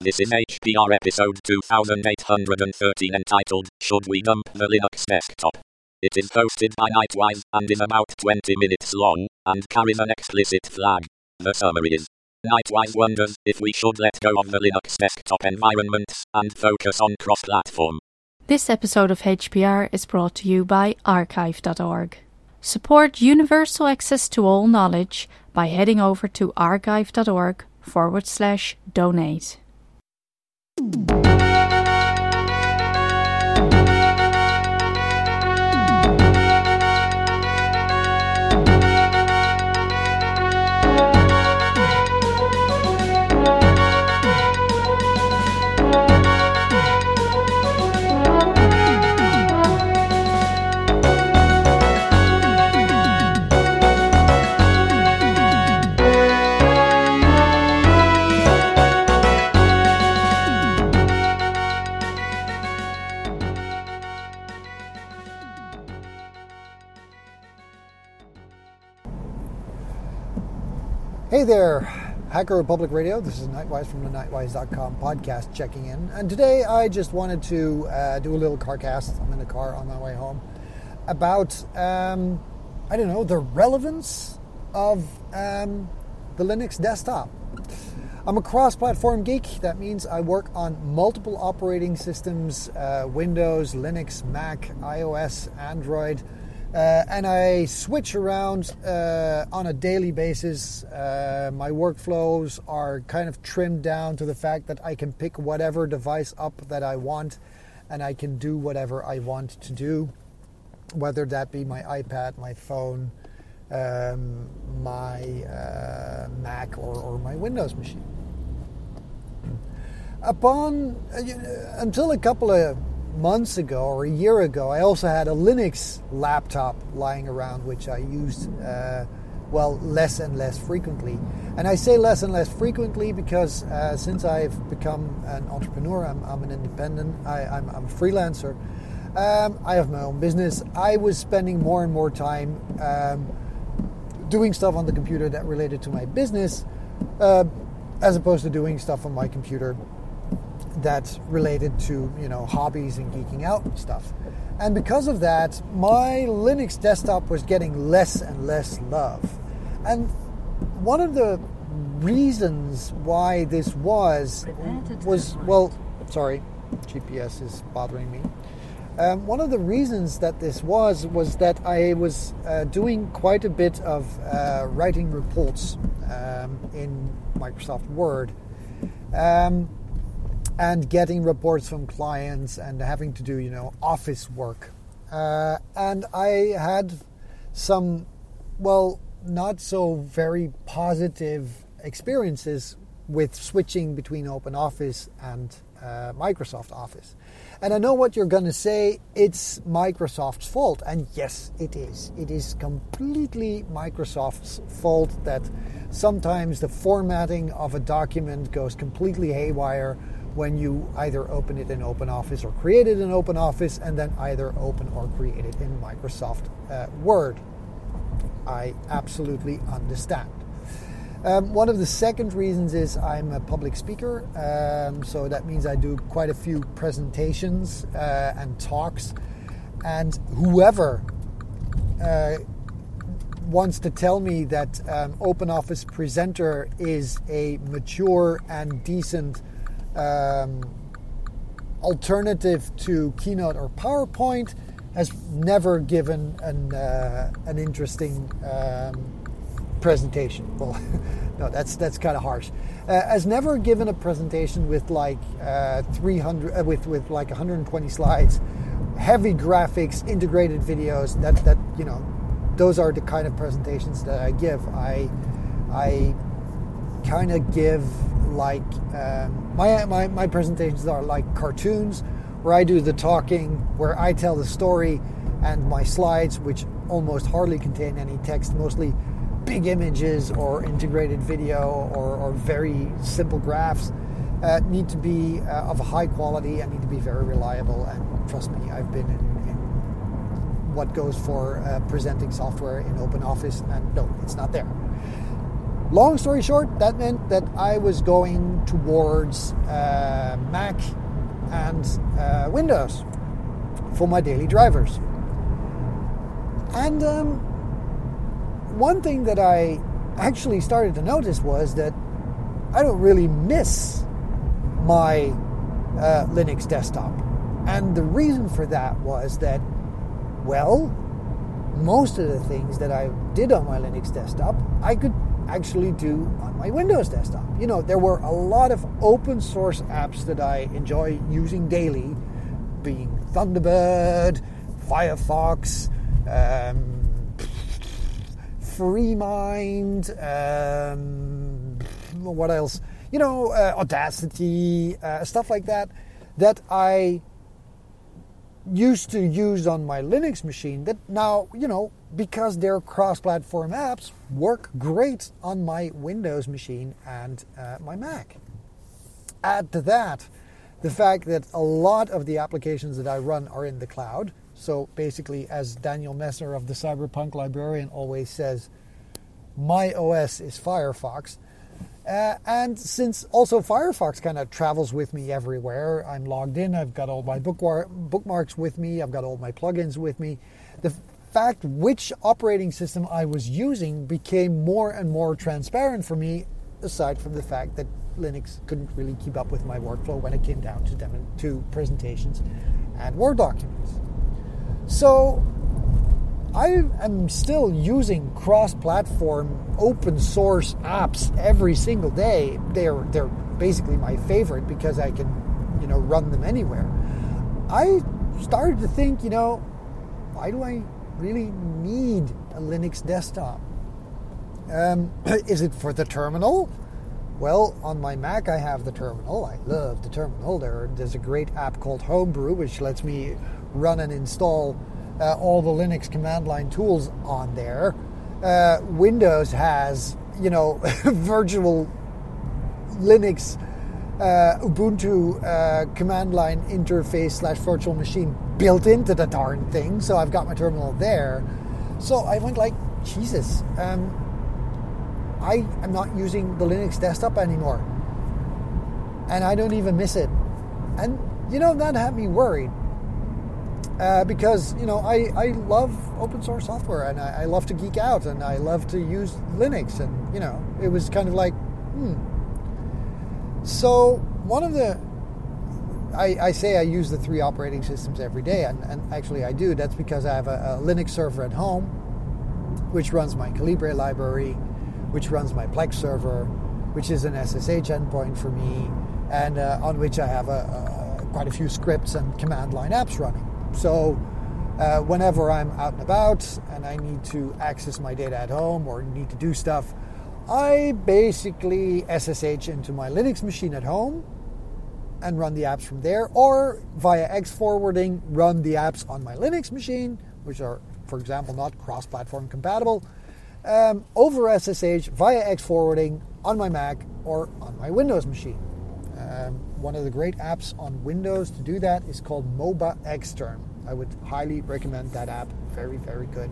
This is HPR episode 2813 entitled Should We Dump the Linux Desktop? It is hosted by Knightwise and is about 20 minutes long and carries an explicit flag. The summary is Knightwise wonders if we should let go of the Linux desktop environments and focus on cross platform. This episode of HPR is brought to you by archive.org. Support universal access to all knowledge by heading over to archive.org forward slash donate. Hey Hacker Republic Radio. This is Knightwise from the Knightwise.com podcast checking in. And today I just wanted to uh, do a little car cast. I'm in the car on my way home about, um, I don't know, the relevance of um, the Linux desktop. I'm a cross platform geek. That means I work on multiple operating systems uh, Windows, Linux, Mac, iOS, Android. Uh, and I switch around uh, on a daily basis. Uh, my workflows are kind of trimmed down to the fact that I can pick whatever device up that I want and I can do whatever I want to do, whether that be my iPad, my phone, um, my uh, Mac, or, or my Windows machine. Upon uh, until a couple of months ago or a year ago, I also had a Linux laptop lying around, which I used, uh, well, less and less frequently. And I say less and less frequently because uh, since I've become an entrepreneur, I'm, I'm an independent, I, am a freelancer, um, I have my own business. I was spending more and more time um, doing stuff on the computer that related to my business. Uh, as opposed to doing stuff on my computer that's related to you know hobbies and geeking out and stuff. And because of that, my Linux desktop was getting less and less love. And one of the reasons why this was was well, sorry, GPS is bothering me. Um, one of the reasons that this was was that I was uh, doing quite a bit of uh, writing reports um, in Microsoft Word. Um, and getting reports from clients and having to do, you know, office work. Uh, and I had some, well, not so very positive experiences with switching between Open Office and uh, Microsoft Office. And I know what you're going to say, it's Microsoft's fault. And yes, it is. It is completely Microsoft's fault that sometimes the formatting of a document goes completely haywire when you either open it in OpenOffice or create it in OpenOffice and then either open or create it in Microsoft uh, Word. I absolutely understand. Um, one of the second reasons is I'm a public speaker, um, so that means I do quite a few presentations uh, and talks. And whoever uh, wants to tell me that um, OpenOffice Presenter is a mature and decent um, alternative to Keynote or PowerPoint has never given an, uh, an interesting um, presentation. Well, no, that's that's kind of harsh. Uh, has never given a presentation with like uh, 300 uh, with with like 120 slides, heavy graphics, integrated videos. That that you know, those are the kind of presentations that I give. I I kind of give like um, my, my my presentations are like cartoons where I do the talking, where I tell the story, and my slides, which almost hardly contain any text, mostly big images or integrated video or, or very simple graphs, uh, need to be uh, of high quality and need to be very reliable. And trust me, I've been in, in what goes for uh, presenting software in OpenOffice, and no, it's not there. Long story short, that meant that I was going towards uh, Mac and uh, Windows for my daily drivers. And um, one thing that I actually started to notice was that I don't really miss my uh, Linux desktop. And the reason for that was that, well, most of the things that I did on my Linux desktop, I could actually do on my Windows desktop. You know, there were a lot of open source apps that I enjoy using daily, being Thunderbird, Firefox, um, FreeMind, um, what else? You know, uh, Audacity, uh, stuff like that, that I used to use on my Linux machine that now, you know, because they're cross platform apps, work great on my Windows machine and uh, my Mac. Add to that the fact that a lot of the applications that I run are in the cloud. So basically, as Daniel Messer of the Cyberpunk Librarian always says, my OS is Firefox. Uh, and since also Firefox kind of travels with me everywhere, I'm logged in, I've got all my bookmarks with me, I've got all my plugins with me. The fact which operating system I was using became more and more transparent for me, aside from the fact that Linux couldn't really keep up with my workflow when it came down to, demo, to presentations and Word documents. So I am still using cross-platform open source apps every single day. They're they're basically my favorite because I can, you know, run them anywhere. I started to think, you know, why do I really need a Linux desktop? Um, is it for the terminal? Well, on my Mac, I have the terminal. I love the terminal. There, there's a great app called Homebrew, which lets me run and install uh, all the Linux command line tools on there. Uh, Windows has, you know, virtual Linux uh, Ubuntu uh, command line interface slash virtual machine built into the darn thing. So I've got my terminal there. So I went like, Jesus, um, I am not using the Linux desktop anymore. And I don't even miss it. And, you know, that had me worried uh, because you know I, I love open source software and I, I, love to geek out and I love to use Linux and you know it was kind of like hmm. So one of the I, I say I use the three operating systems every day and, and actually I do. That's because I have a, a, Linux server at home, which runs my Calibre library, which runs my Plex server, which is an SSH endpoint for me, and uh, on which I have a, a, quite a few scripts and command line apps running. So uh, whenever I'm out and about and I need to access my data at home or need to do stuff, I basically SSH into my Linux machine at home and run the apps from there, or via X forwarding, run the apps on my Linux machine, which are, for example, not cross platform compatible, um, over SSH via X forwarding on my Mac or on my Windows machine. Um, one of the great apps on Windows to do that is called MobaXterm. I would highly recommend that app. Very, very good.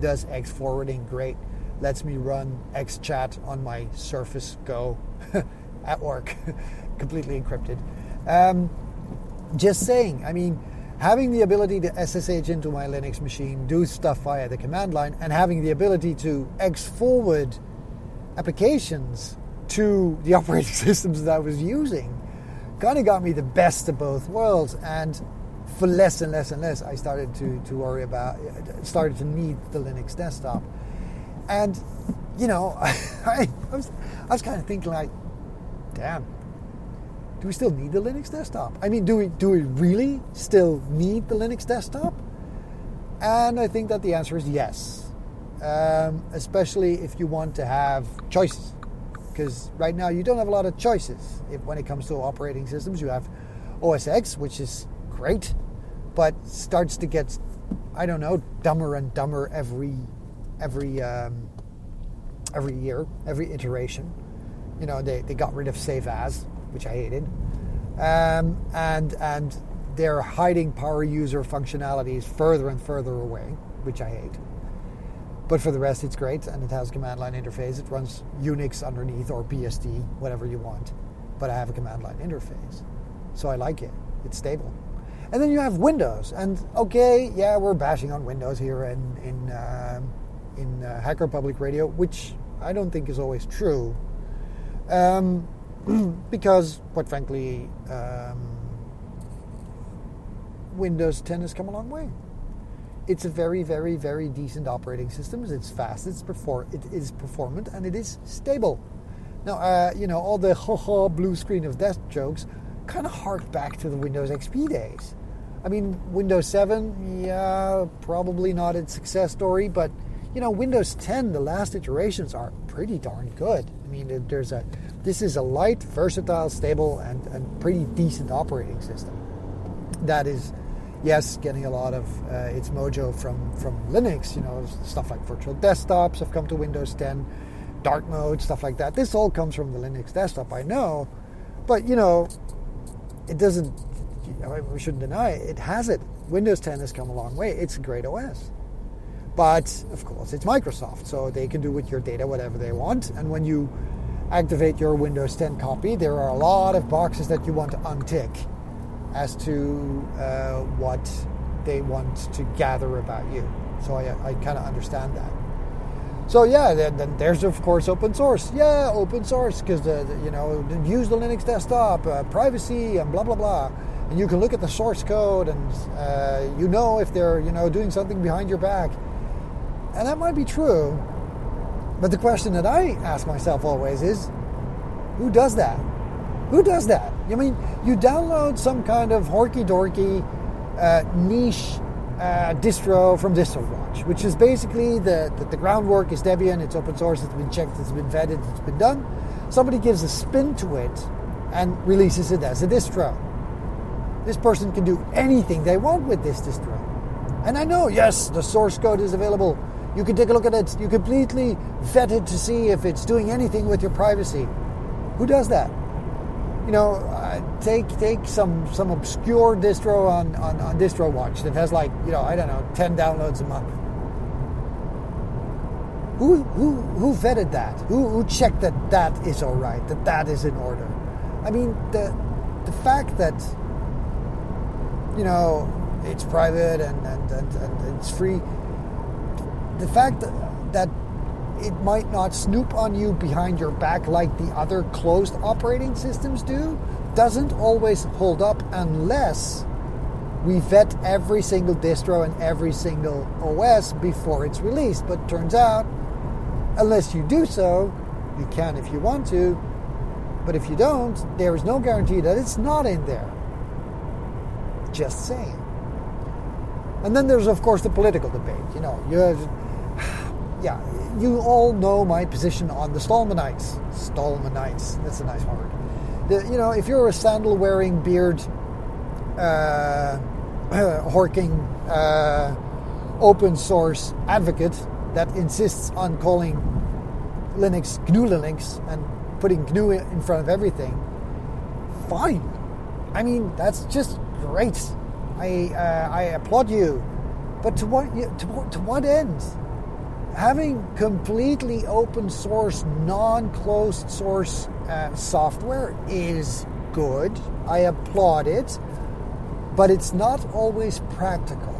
Does X forwarding great. Lets me run XChat on my Surface Go at work, completely encrypted. Um, just saying, I mean, having the ability to SSH into my Linux machine, do stuff via the command line, and having the ability to X forward applications to the operating systems that I was using kind of got me the best of both worlds. And for less and less and less, I started to, to worry about, started to need the Linux desktop. And, you know, I, I was, I was kind of thinking like, damn, do we still need the Linux desktop? I mean, do we, do we really still need the Linux desktop? And I think that the answer is yes, um, especially if you want to have choices because right now you don't have a lot of choices. If, when it comes to operating systems, you have OS X, which is great, but starts to get, I don't know, dumber and dumber every every um, every year, every iteration. You know, they, they got rid of save as, which I hated, um, and and they're hiding power user functionalities further and further away, which I hate. But for the rest, it's great and it has a command line interface. It runs Unix underneath or BSD, whatever you want. But I have a command line interface. So I like it. It's stable. And then you have Windows. And okay, yeah, we're bashing on Windows here in, in, uh, in uh, Hacker Public Radio, which I don't think is always true. Um, because, quite frankly, um, Windows 10 has come a long way it's a very, very, very decent operating system. It's fast, it's perfor- it is performant, and it is stable. Now, uh, you know, all the ho ho blue screen of death jokes kind of hark back to the Windows XP days. I mean, Windows 7, yeah, probably not its success story, but you know, Windows 10, the last iterations are pretty darn good. I mean, there's a this is a light, versatile, stable, and, and pretty decent operating system. That is yes, getting a lot of uh, its mojo from, from Linux, you know, stuff like virtual desktops have come to Windows 10, dark mode, stuff like that. This all comes from the Linux desktop, I know, but you know, it doesn't, you know, we shouldn't deny it, it has it. Windows 10 has come a long way. It's a great OS. But of course, it's Microsoft, so they can do with your data whatever they want. And when you activate your Windows 10 copy, there are a lot of boxes that you want to untick as to uh, what they want to gather about you. So I, I kind of understand that. So yeah, then, then, there's of course open source. Yeah, open source because you know use the Linux desktop, uh, privacy, and blah blah blah. And you can look at the source code, and uh, you know if they're you know doing something behind your back. And that might be true, but the question that I ask myself always is, who does that? Who does that? I mean, you download some kind of horky dorky uh, niche uh, distro from DistroWatch, which is basically the, the, the groundwork is Debian, it's open source, it's been checked, it's been vetted, it's been done. Somebody gives a spin to it and releases it as a distro. This person can do anything they want with this distro. And I know, yes, the source code is available. You can take a look at it. You completely vet it to see if it's doing anything with your privacy. Who does that? you know, uh, take take some some obscure distro on, on, on DistroWatch that has like, you know, I don't know, 10 downloads a month. Who, who, who vetted that? Who, who checked that that is all right, that that is in order? I mean, the, the fact that, you know, it's private and, and, and, and it's free, the fact that, it might not snoop on you behind your back like the other closed operating systems do doesn't always hold up unless we vet every single distro and every single OS before it's released. But turns out, unless you do so, you can if you want to, but if you don't, there is no guarantee that it's not in there. Just saying. And then there's, of course, the political debate. You know, you have, yeah, you all know my position on the Stallmanites. Stallmanites, that's a nice word. The, you know, if you're a sandal wearing, beard uh, horking, uh, open source advocate that insists on calling Linux GNU Linux and putting GNU in front of everything, fine. I mean, that's just great. I, uh, I applaud you. But to what, to, to what end? Having completely open source, non closed source uh, software is good. I applaud it, but it's not always practical.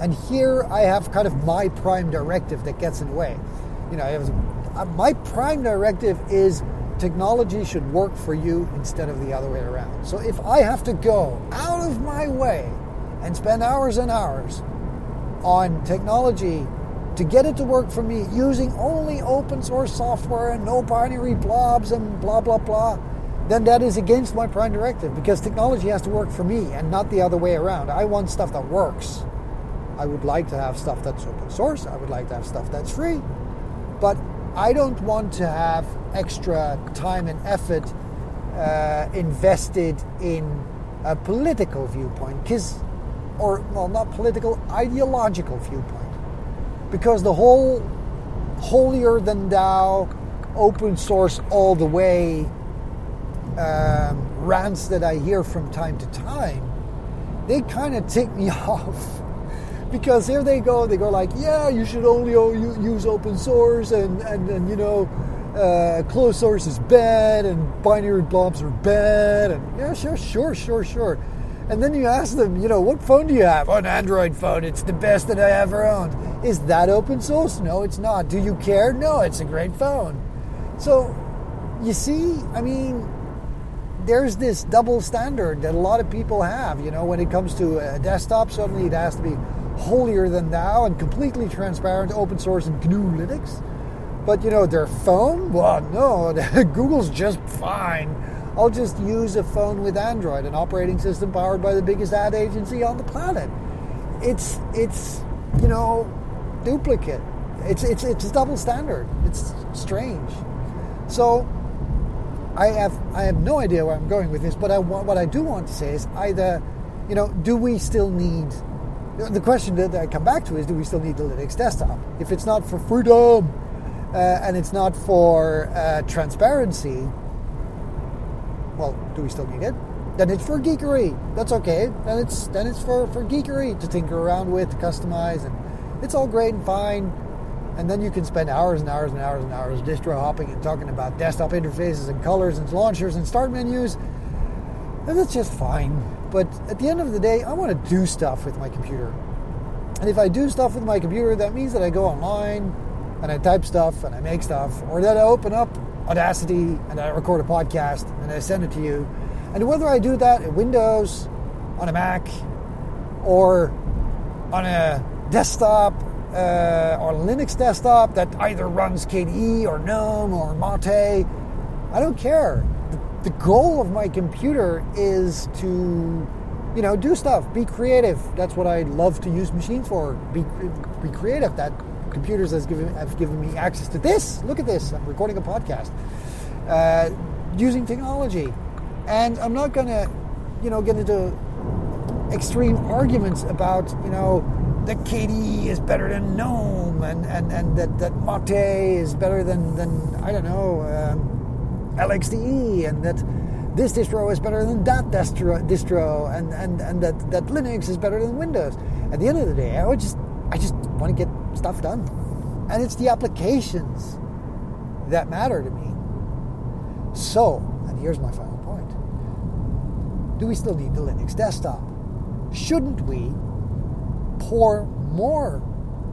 And here I have kind of my prime directive that gets in the way. You know, was, uh, my prime directive is technology should work for you instead of the other way around. So if I have to go out of my way and spend hours and hours on technology to get it to work for me using only open source software and no binary blobs and blah, blah, blah, then that is against my prime directive because technology has to work for me and not the other way around. I want stuff that works. I would like to have stuff that's open source, I would like to have stuff that's free, but I don't want to have extra time and effort uh, invested in a political viewpoint, because, or, well, not political, ideological viewpoint because the whole holier than thou, open source all the way um, rants that I hear from time to time, they kind of tick me off because here they go. They go like, yeah, you should only use open source, and and, and you know, uh, closed source is bad, and binary blobs are bad, and yeah, sure, sure, sure, sure. And then you ask them, you know, what phone do you have? Oh, an Android phone. It's the best that I ever owned. Is that open source? No, it's not. Do you care? No, it's a great phone. So, you see, I mean, there's this double standard that a lot of people have. You know, when it comes to a desktop, suddenly it has to be holier than thou and completely transparent, open source, and GNU Linux. But you know, their phone? Well, no, Google's just fine. I'll just use a phone with Android, an operating system powered by the biggest ad agency on the planet. It's it's you know duplicate. It's it's it's a double standard. It's strange. So I have I have no idea where I'm going with this, but I want, what I do want to say is either, you know, do we still need the question that I come back to is do we still need the Linux desktop? If it's not for freedom uh, and it's not for uh, transparency, well, do we still need it? Then it's for geekery. That's okay. Then it's then it's for, for geekery to tinker around with, to customize, and it's all great and fine. And then you can spend hours and hours and hours and hours distro hopping and talking about desktop interfaces and colors and launchers and start menus. And that's just fine. But at the end of the day, I want to do stuff with my computer. And if I do stuff with my computer, that means that I go online and I type stuff and I make stuff, or that I open up Audacity and I record a podcast and I send it to you. And whether I do that in Windows, on a Mac, or on a desktop uh, or Linux desktop that either runs KDE or GNOME or Mate. I don't care. The, goal of my computer is to, you know, do stuff, be creative. That's what I love to use machines for. Be, be creative. That computers has given have given me access to this. Look at this. I'm recording a podcast uh, using technology, and I'm not gonna, you know, get into extreme arguments about, you know that KDE is better than GNOME and, and, and that, that Mate is better than, than I don't know, um, LXDE and that this distro is better than that distro, distro and, and, and that, that Linux is better than Windows. At the end of the day, I would just I just want to get stuff done. And it's the applications that matter to me. So, and here's my final point. Do we still need the Linux desktop? Shouldn't we pour more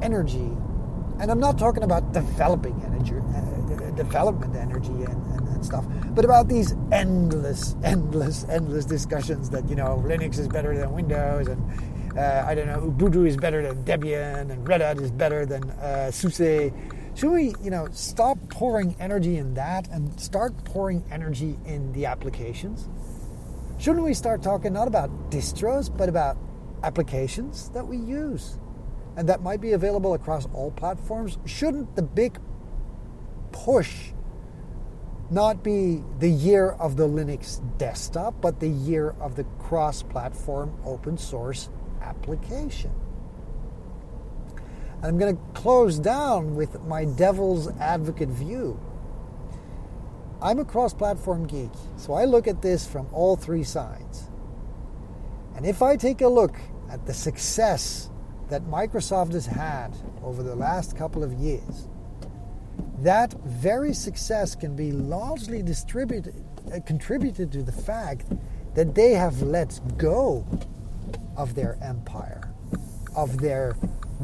energy, and I'm not talking about developing energy, uh, development energy and, and, and, stuff, but about these endless, endless, endless discussions that you know Linux is better than Windows, and uh, I don't know Ubuntu is better than Debian, and Red Hat is better than uh, SUSE. Should we, you know, stop pouring energy in that and start pouring energy in the applications? Shouldn't we start talking not about distros, but about applications that we use and that might be available across all platforms, shouldn't the big push not be the year of the Linux desktop, but the year of the cross platform open source application? And I'm going to close down with my devil's advocate view. I'm a cross platform geek, so I look at this from all three sides. And if I take a look at the success that Microsoft has had over the last couple of years, that very success can be largely distributed, uh, contributed to the fact that they have let go of their empire, of their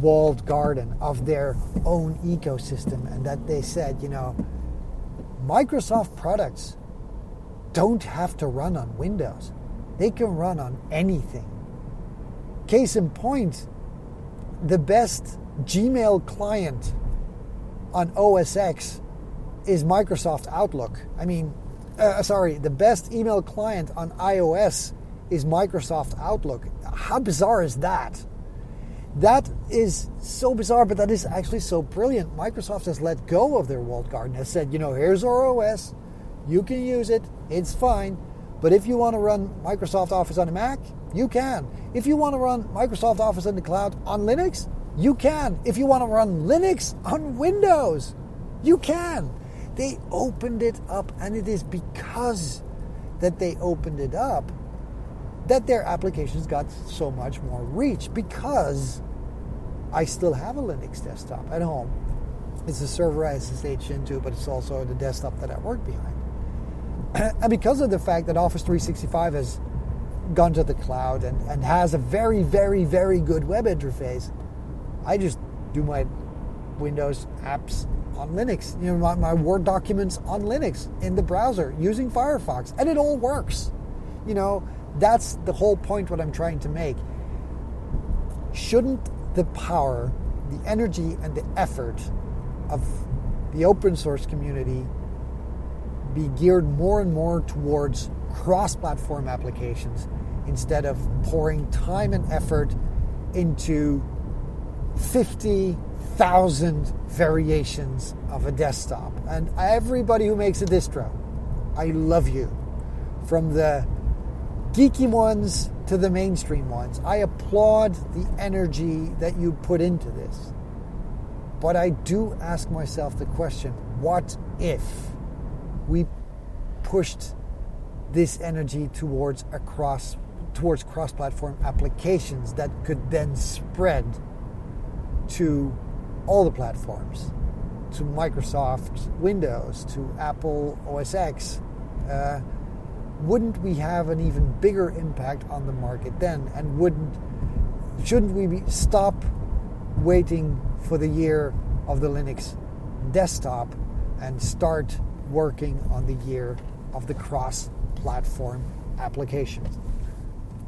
walled garden, of their own ecosystem, and that they said, you know, Microsoft products don't have to run on Windows. They can run on anything. Case in point, the best Gmail client on OS X is Microsoft Outlook. I mean, uh, sorry, the best email client on iOS is Microsoft Outlook. How bizarre is that? That is so bizarre, but that is actually so brilliant. Microsoft has let go of their walled garden, has said, you know, here's our OS, you can use it, it's fine. But if you want to run Microsoft Office on a Mac, you can. If you want to run Microsoft Office in the cloud on Linux, you can. If you want to run Linux on Windows, you can. They opened it up, and it is because that they opened it up that their applications got so much more reach because I still have a Linux desktop at home. It's a server I SSH into, but it's also the desktop that I work behind. and because of the fact that Office 365 has gone to the cloud and, and has a very, very, very good web interface, I just do my Windows apps on Linux. You know, my, my Word documents on Linux in the browser using Firefox, and it all works. You know, that's the whole point what I'm trying to make. Shouldn't the power, the energy, and the effort of the open source community be geared more and more towards cross platform applications instead of pouring time and effort into 50,000 variations of a desktop. And everybody who makes a distro, I love you. From the geeky ones to the mainstream ones, I applaud the energy that you put into this. But I do ask myself the question what if we pushed this energy towards a cross towards cross-platform applications that could then spread to all the platforms, to Microsoft Windows, to Apple OS X. Uh, wouldn't we have an even bigger impact on the market then? And wouldn't shouldn't we be, stop waiting for the year of the Linux desktop and start working on the year of the cross-platform applications?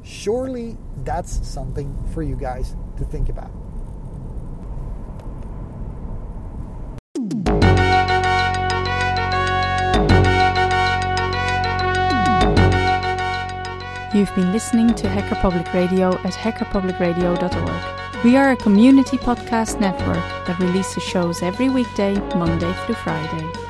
Surely that's something for you guys to think about. You've been listening to Hacker Public Radio at hackerpublicradio.org. We are a community podcast network that releases shows every weekday, Monday through Friday.